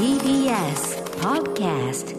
TBS Podcast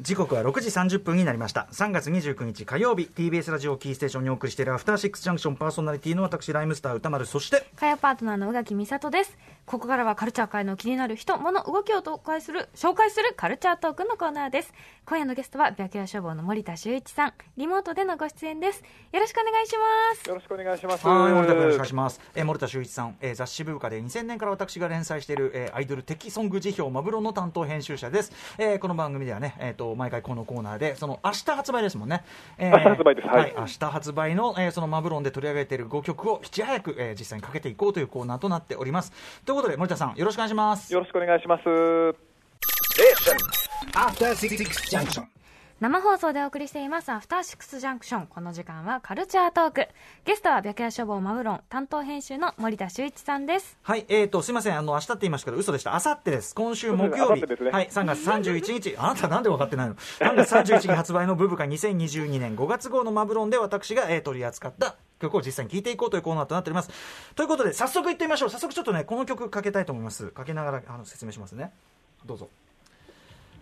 時刻は6時30分になりました。3月29日火曜日 TBS ラジオキーステーションにお送りしているアフターシックスジャンクションパーソナリティの私ライムスター歌丸そして火曜パートナーの宇垣美里ですここからはカルチャー界の気になる人物動きを紹介する紹介するカルチャートークのコーナーです。今夜のゲストは白夜消防の森田修一さん。リモートでのご出演です。よろしくお願いします。よろしくお願いします。はい森田君よろしくお願いします、えー森田修一さん、えー雑誌文化で2000年から私が連載している、えーアイドル的ソング辞表マブロの担当編集者です、えーこの番組ではね、えー、と毎回このコーナーでその明日発売ですもんね、えー明日発売ですはい。明日発売の、えーそのマブロンで取り上げている5曲をいち早く、えー実際にかけていこうというコーナーとなっております。ということで森田さんよろしくお願いしますよろしくお願いします。生放送でお送りしていますアフターシックスジャンクションこの時間はカルチャートークゲストは白夜消防マブロン担当編集の森田修一さんですはい、えーと、すみません、あの、明日って言いましたけど、嘘でした。明後日です。今週木曜日。はい、3月31日。あなたなんで分かってないの ?3 月31日発売のブブカ2022年5月号のマブロンで私が、えー取り扱った曲を実際に聴いていこうというコーナーとなっております。ということで、早速いってみましょう。早速ちょっとね、この曲かけたいと思います。かけながらあの説明しますね。どうぞ。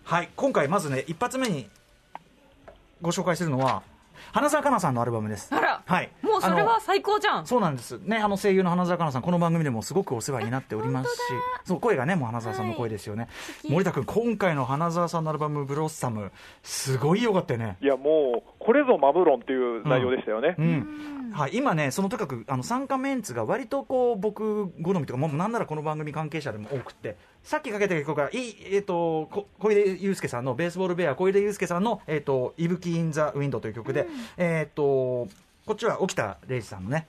はい、今回まずね、一発目にご紹介するのは、花澤香菜さんのアルバムです。あら。はい。もうそれは最高じゃん。そうなんです。ね、あの声優の花澤香菜さん、この番組でもすごくお世話になっておりますし、そう声がね、もう花澤さんの声ですよね、素敵森田君、今回の花澤さんのアルバム、ブロッサム、すごい良かったよね。いや、もう、これぞマブロンっていう内容でしたよね。うん。はい、今ね、そのとにかくあの参加メンツが割とこう僕好みとか、もうなんならこの番組関係者でも多くて、さっきかけた曲が、いえっとこ小出祐介さんの、ベースボールベア、小出祐介さんの、えっと、いぶき・イン・ザ・ウィンドという曲で、えっと、こっちは沖田礼二さんのね、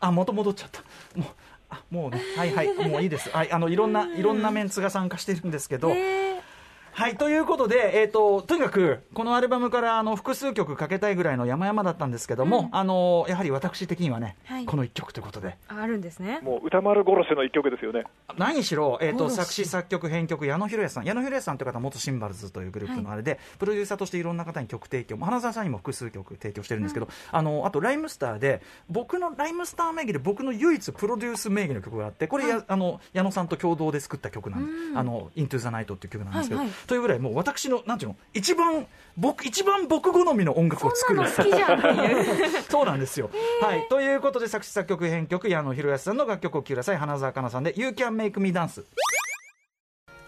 あ、元戻っちゃった。もうあもうね、はいはい、もういいです。はい、あのいろんないろんなメンツが参加してるんですけど、えはい、ということで、えー、ととにかくこのアルバムからあの複数曲かけたいぐらいの山々だったんですけども、あのやはり私的にはね、はい。この1曲ということで。ー、あるんですね。もう、歌丸殺しの一曲ですよね。何しろ、えー、と作詞作曲編曲矢野博也さん。矢野博也さんという方は元シンバルズというグループのあれで、プロデューサーとしていろんな方に曲提供。花澤さんにも複数曲提供してるんですけど、あのあとライムスターで僕のライムスター名義で僕の唯一プロデュース名義の曲があってこれ、やあの矢野さんと共同で作った曲なんで「あの Into the Night」っていう曲なんですけど、はいはいというぐらいもう私のなんていうの一番僕一番僕好みの音楽を作るそう そうなんですよ。はい。ということで、作詞作曲編曲、矢野博康さんの楽曲を聴きください。花澤香菜さんで、You Can Make Me Dance。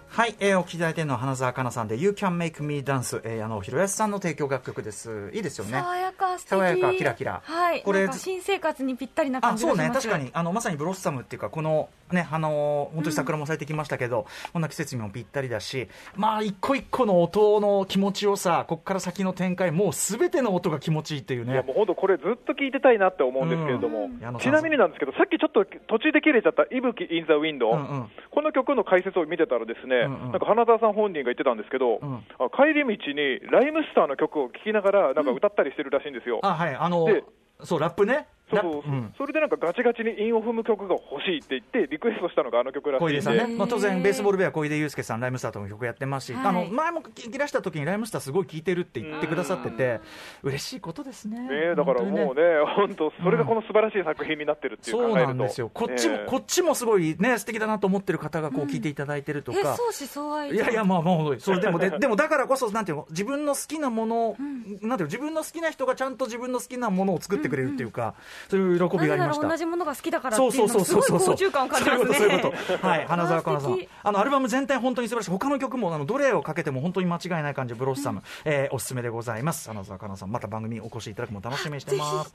はい、えー、お聴きいただいているのは花澤香菜さんで You Can Make Me Dance、えー、矢野博康さんの提供楽曲です。いいですよね。爽やか素敵。爽やかキラキラ。はい。これ新生活にぴったりな感あじがします。そうね、確かにあのまさにブロッサムっていうか、このね、あの本当に桜も咲いてきましたけど、こんな季節にもぴったりだし、まあ、一個一個の音の気持ちよさ、ここから先の展開、もうすべての音が気持ちいいっていうね。いや、もう本当、これずっと聞いてたいなって思うんですけれども、うん。ちなみになんですけど、さっきちょっと途中で切れちゃった、いぶき・イン・ザ・ウィンドウ、うんうんこの曲の解説を見てたら、ですね、うんうん。なんか花澤さん本人が言ってたんですけど、うんあ帰り道にライムスターの曲を聴きながら、なんか歌ったりしてるらしいんですよ。あはいあのでそうラップねそうそうん。それでなんかガチガチに韻を踏む曲が欲しいって言って、リクエストしたのがあの曲らしいんで、小出さんね、まあ、当然、ベースボールベア小出祐介さん、ライムスターとも曲やってますし、はい。あの前も聞き出した時に、ライムスターすごい聴いてるって言ってくださってて、嬉しいことですね。ね、だからもうね本当それがこの素晴らしい作品になってるっていうそう考えると、なんですよ、こっちも、ええこっちもすごいね、素敵だなと思ってる方がこう聞いていただいてるとえか。相思相愛いやいや、まあ、まあ、それでも、で、でも、だからこそ、なんていうの、自分の好きなもの、なんていうの、自分の好きな人がちゃんと自分の好きなものを作ってくれるっていうか。そういう喜びがありました。なぜなら同じものが好きだからっていうそうそうのそうそうそう。すごい高級感を感じますね。そういうこと。はい。花澤香菜さん。あのアルバム全体本当に素晴らしい。他の曲もあのどれをかけても本当に間違いない感じブロッサム、えーおすすめでございます。花澤香菜さん。また番組にお越しいただくのも楽しみにしてます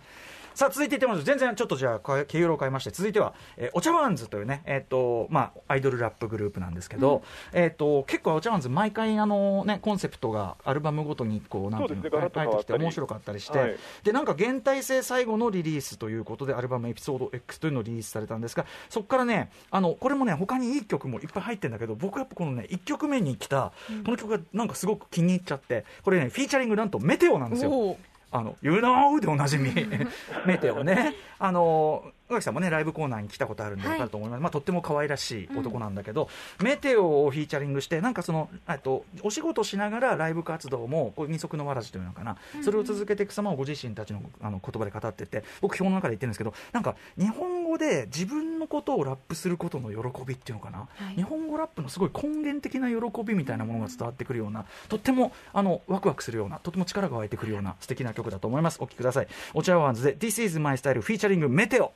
さあ続いていってみましょう。全然ちょっとじゃあか毛色を変えまして。続いては、えー O'CHAWANZ というねえっ、とまあアイドルラップグループなんですけど、えっ、と結構 O'CHAWANZ 毎回あのねコンセプトがアルバムごとにこうなんていうの変わってきて面白かったりして、はい。でなんか現体制最後のリリースということでアルバムエピソード X というのをリリースされたんですがそこからねあのこれもね他にいい曲もいっぱい入ってるんだけど僕はやっぱこのね1曲目に来たこの曲がなんかすごく気に入っちゃってこれね featuring なんと METEOR なんですよ。あの、You know でおなじみ、メテオね。あの、宇垣さんもね、ライブコーナーに来たことあるんではい。分かると思います。まあ、とっても可愛らしい男なんだけど、メテオをフィーチャリングして、なんかその、えっと、お仕事しながらライブ活動も、こう二足のわらじというのかな、それを続けていく様をご自身たちのあの言葉で語ってて、僕表の中で言ってるんですけど、なんか、日本語で自分のことをラップすることの喜びっていうのかな、はい日本語ラップのすごい根源的な喜びみたいなものが伝わってくるような、とってもあのワクワクするような、とても力が湧いてくるような素敵な曲だと思います。お聴きください。お茶ワンズで This is my style フィーチャリングメテオ。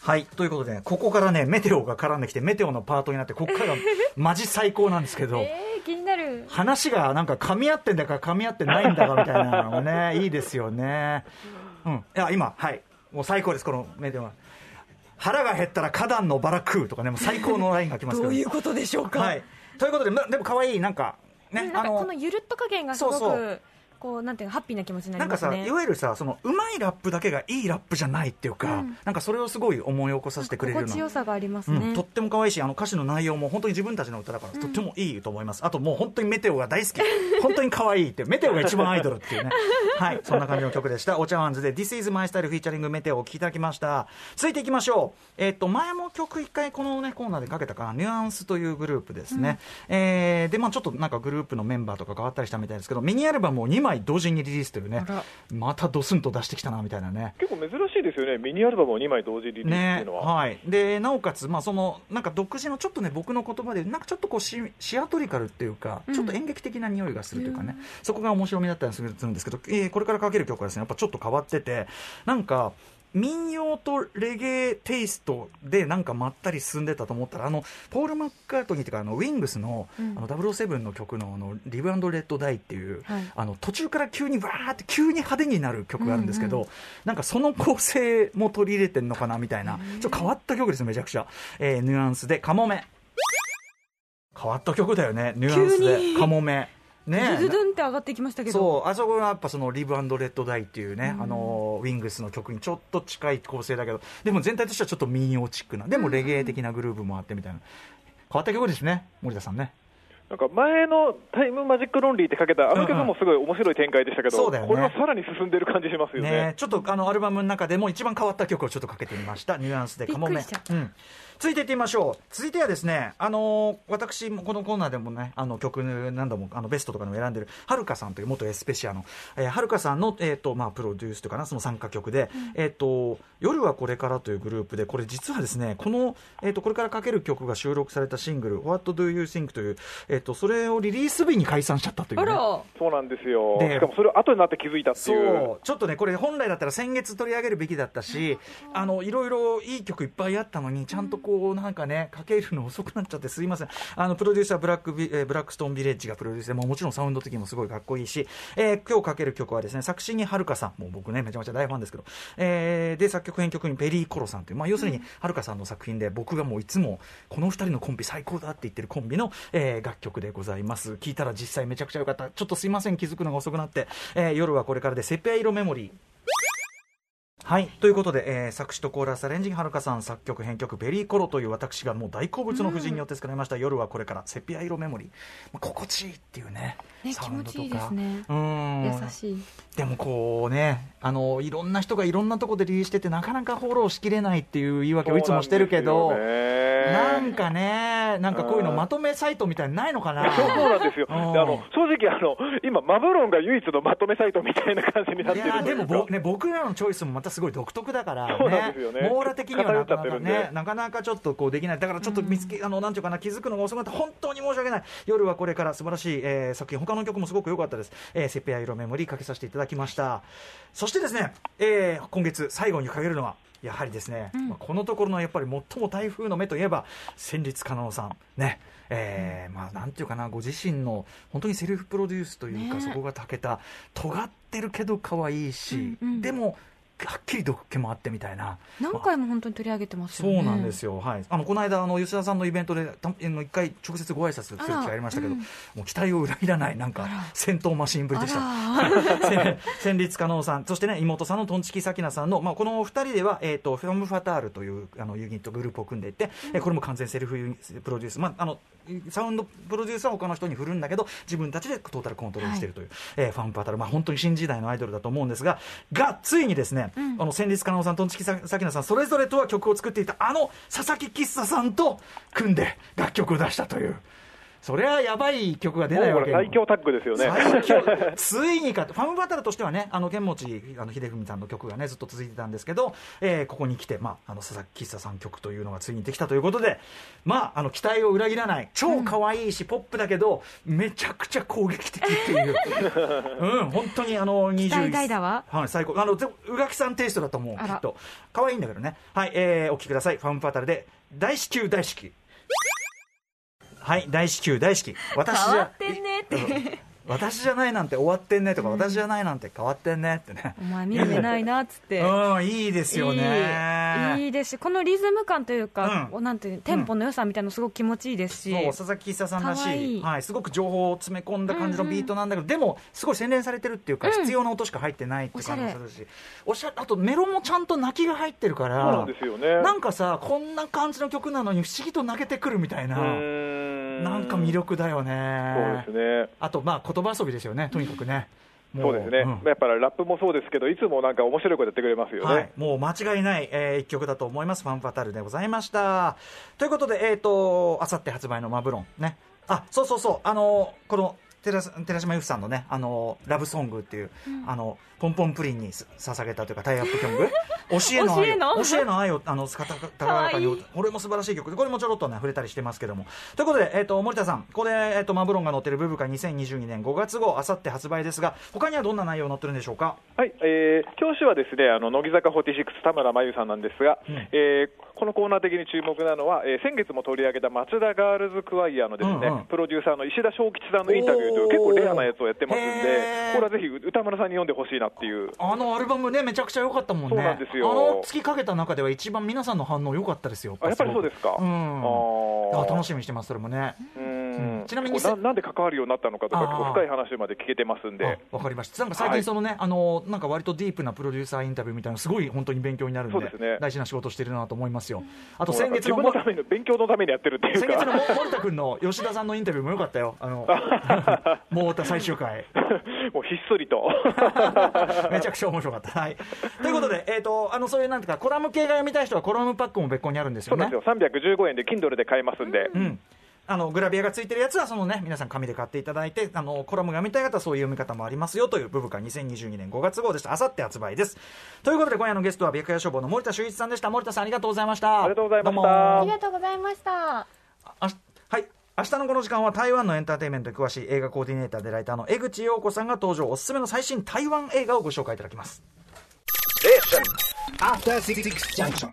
はい。ということで、ね、ここからね、メテオが絡んできて、メテオのパートになって、ここからが マジ最高なんですけど、えー、気になる話がなんか噛み合ってんだか噛み合ってないんだかみたいなのもね、いいですよね。うん。いや、今、はい。もう最高です、このメテオは。腹が減ったら花壇のバラ食うとかね、もう最高のラインが来ますけど。ことでしょうはい。ということで、までも可愛い、なんか、ね、なんかこのゆるっと加減がすごくそうそうこうなんていうのハッピーな気持ちにななんかさ、りますねいわゆるさ、その、うまいラップだけがいいラップじゃないっていうか、うんなんかそれをすごい思い起こさせてくれるようよ。さがありますね、うん、とっても可愛いし、あの歌詞の内容も本当に自分たちの歌だから、とってもいいと思います。あともう本当にメテオが大好き。本当に可愛いって、メテオが一番アイドルっていうね。はい、そんな感じの曲でした。お茶碗ズで This is my style フィーチャリングメテオをお聴きいただきました。続いていきましょう。えっ、と、前も曲一回このね、コーナーでかけたかな、ニュアンスというグループですね。えーで、まあちょっとなんかグループのメンバーとか変わったりしたみたいですけど、ミニアルバムを2枚同時にリリースというね。またドスンと出してきたな、みたいなね。結構珍しいですよね、ミニアルバムを2枚同時リリースっていねうのは。はい、でなおかつ、まあ、そのなんか独自のちょっとね僕の言葉でなんかちょっとこうシシアトリカルっていうか、うん。ちょっと演劇的な匂いがするというかね、そこが面白みだったりするんですけど、えーこれからかける曲はですねやっぱちょっと変わっててなんか民謡とレゲエテイストでなんかまったり進んでたと思ったらあのポール・マッカートニーっていうかあのウィングスの,、うん。あの007の曲のあの「リブレッド・ダイ」っていう、はい。あの途中から急にわーって急に派手になる曲があるんですけど、うんうなんかその構成も取り入れてるのかなみたいな、ちょっと変わった曲ですめちゃくちゃ、えーニュアンスでカモメ。変わった曲だよねニュアンス急でに。カモメねズドゥドゥンって上がってきましたけど。そう。あそこがやっぱそのリブレッドダイっていうね、あのウィングスの曲にちょっと近い構成だけどでも全体としてはちょっと民謡チックな。でもレゲエ的なグルーヴもあってみたいな。変わった曲ですね森田さんねなんか前のタイムマジックロンリーってかけたあの曲もすごい面白い展開でしたけど、そうだよね。これはさらに進んでる感じしますよね。ねちょっとあのアルバムの中でも一番変わった曲をちょっとかけてみました。ニュアンスで。カモメびっくりしちゃったうん。続いていってみましょう。続いてはですねあのー私もこのコーナーでもねあの曲何度もあのベストとかでも選んでるはるかさんという元エスペシアのえーはるかさんのえっ、とまあプロデュースというかなその参加曲で、えっ、と夜はこれからというグループでこれ実はですねこのえっ、とこれからかける曲が収録されたシングル What Do You Think というえっ、とそれをリリース日に解散しちゃったという、ね、あら。そうなんですよ。でしかもそれを後になって気づいたっていう。そうちょっとね、これ、本来だったら先月取り上げるべきだったし、あのいろいろいい曲いっぱいあったのに、ちゃんとこう、なんかね、かけるの遅くなっちゃって、すいません、あのプロデューサーブラックビ、えーブラックストーンビレッジがプロデュースで、もうもちろんサウンド的にもすごいかっこいいし、えー今日かける曲はですね、作詞にはるかさん、もう僕ね、めちゃめちゃ大ファンですけど、えーで、作曲編曲にペリー・コロさんという、まあ、要するに、はるかさんの作品で、僕がもういつも、この二人のコンビ最高だって言ってるコンビの、えー楽曲でございます。聞いたら実際めちゃくちゃ良かった。ちょっとすいません、気づくのが遅くなって、えー夜はこれからで、セペア色メモリー。はい。ということで、えー作詞とコーラスアレンジはるかさん作曲編曲ベリーコロという私がもう大好物の夫人によって作られました、夜はこれからセピア色メモリー。まあ心地いいっていうね。ねサウンドとか気持ちいいですねうーん。優しいでもこうね、あの、いろんな人がいろんなとこでリリースしてて、なかなかフォローしきれないっていう言い訳をいつもしてるけど、なんねなんかね、なんかこういうのまとめサイトみたいにないのかな？そうなんですよ。あの正直あの今マブロンが唯一のまとめサイトみたいな感じになってるいやでもぼ、ね、僕らのチョイスもまたすごい独特だから、そうなんですよね。網羅的にはなかなかね、なかなかちょっとこうできない、だからちょっと見つけ、あのなんていうかな、気づくのが遅くなって、本当に申し訳ない、夜はこれから素晴らしい、えー作品、他の曲もすごく良かったです、えーセペア色メモリーかけさせていただきました。そしてですね、えー今月最後にかけるのは、やはりですね、まあこのところのやっぱり最も台風の目といえば、戦慄加納さん、ね、えーまあなんていうかな、ご自身の本当にセルフプロデュースというか、ね。そこがたけた、尖ってるけど可愛いし、うんうん。でも、はっきり毒気もあってみたいな。何回も本当に取り上げてますよね。そうなんですよ、はい、あのこの間、あの吉田さんのイベントで、一回、直接ご挨拶する機会ありましたけど、あらもう期待を裏切らない、なんか戦闘マシンぶりでした。戦慄加納さん、そしてね、妹さんのトンチキサキナさんの、まあ、このお二人では、えっ、と、フェムファタールという、あの、ユニットグループを組んでいて、えこれも完全セルフユニプロデュース、まあ、あの、サウンドプロデュースは他の人に振るんだけど、自分たちでトータルコントロールしているという、えーファンファタール、まあ、本当に新時代のアイドルだと思うんですが、が、ついにですね、うんあの、戦慄加納さん、トンチキサキナさん、それぞれとは曲を作っていた、あの、佐々木喫茶さんと組んで楽曲を出したという。それはやばい曲が出ないわけよこれ最強タッグですよね。最強 ついにかとファムバトルとしてはねあの剣持あの秀文さんの曲がねずっと続いてたんですけど、えーここに来て、まあ、あの佐々木喫茶さん曲というのがついにできたということで、まあ、あの期待を裏切らない超可愛いし、ポップだけどめちゃくちゃ攻撃的っていう、うん、本当にあの期待21大だわはい、最高。あの、ぜ宇垣さんテイストだと思う、きっと。可愛いんだけどね。はい、えー、お聞きください。ファムバトルで、大至急大至急。はい、大至急大至急。私じゃ変わっ、てんねって。うん。私じゃないなんて終わってんねとか、私じゃないなんて変わってんねってね。お前見る目ないなっつって。うん、いいですよね。いい。いいですしこのリズム感というか、うん。なんていうテンポの良さみたいなのすごく気持ちいいですし、そう佐々木久さんらしい。はい、すごく情報を詰め込んだ感じのビートなんだけど、でもすごい洗練されてるっていうか、うん。必要な音しか入ってないって感じがするし。おしゃれあとメロもちゃんと泣きが入ってるからそうなんですよね。なんかさこんな感じの曲なのに不思議と泣けてくるみたいな、うーんなんか魅力だよね。そうですね。あとまあ言葉遊びですよね。とにかくね。もそうですね、ん。やっぱりラップもそうですけど、いつもなんか面白いことやってくれますよね。はい、もう間違いない、えー一曲だと思います、ファンファタルでございました。ということで、えっ、と、あさって発売のマブロンね。あ、そうそうそう、あのこの、寺寺島由布さんのね、あのラブソングっていう、あのポンポンプリンにす捧げたというか、タイアップ曲、教えの愛教えのを、教えの愛を、あの、高らかにかわいい。これも素晴らしい曲で、これもちょろっとね、触れたりしてますけども。ということで、えっ、と、森田さん、ここで、えっ、と、マブロンが載ってるブブカ2022年5月号、あさって発売ですが、他にはどんな内容載ってるんでしょうか？はい、えー、教師はですね、あの乃木坂46田村真由さんなんですが、うん。えーこのコーナー的に注目なのは、えー先月も取り上げた松田ガールズクワイアのですね、うんうん。プロデューサーの石田正吉さんのインタビューという結構レアなやつをやってますんでこれはぜひ歌村さんに読んでほしいなっていう。あのアルバムね、めちゃくちゃ良かったもんね。そうなんですよあの月かけた中では一番皆さんの反応良かったですよ。あやっぱりそうですか。うん。あーあ楽しみにしてます、それもね。うんちなみにななんで関わるようになったのかとか、結構深い話まで聞けてますんで。あわかりました。なんか最近そのね、あの、なんか割とディープなプロデューサーインタビューみたいなのすごい本当に勉強になるんで、そうですね大事な仕事してるなと思いますよ。あと先月のの勉強のためにやってるっていう先月の森田君の吉田さんのインタビューも良かったよ。あの、もう太田最終回。もうひっそりと。めちゃくちゃ面白かった。はい。ということで、えっ、と、あの、そういうなんていうか、コラム系が読みたい人はコラムパックも別個にあるんですよねそうです。よ、315円で Kindle で買えますんで。うん。あのグラビアがついてるやつはそのね皆さん紙で買っていただいてあのコラムが見たい方はそういう読み方もありますよというブブカ2022年5月号でした。あさって発売です。ということで今夜のゲストは白夜消防の森田修一さんでした。森田さんありがとうございました。ありがとうございました。ありがとうございました。あはい。明日のこの時間は台湾のエンターテインメントに詳しい映画コーディネーターでライターの江口洋子さんが登場。おすすめの最新台湾映画をご紹介いただきます。After Six Junction.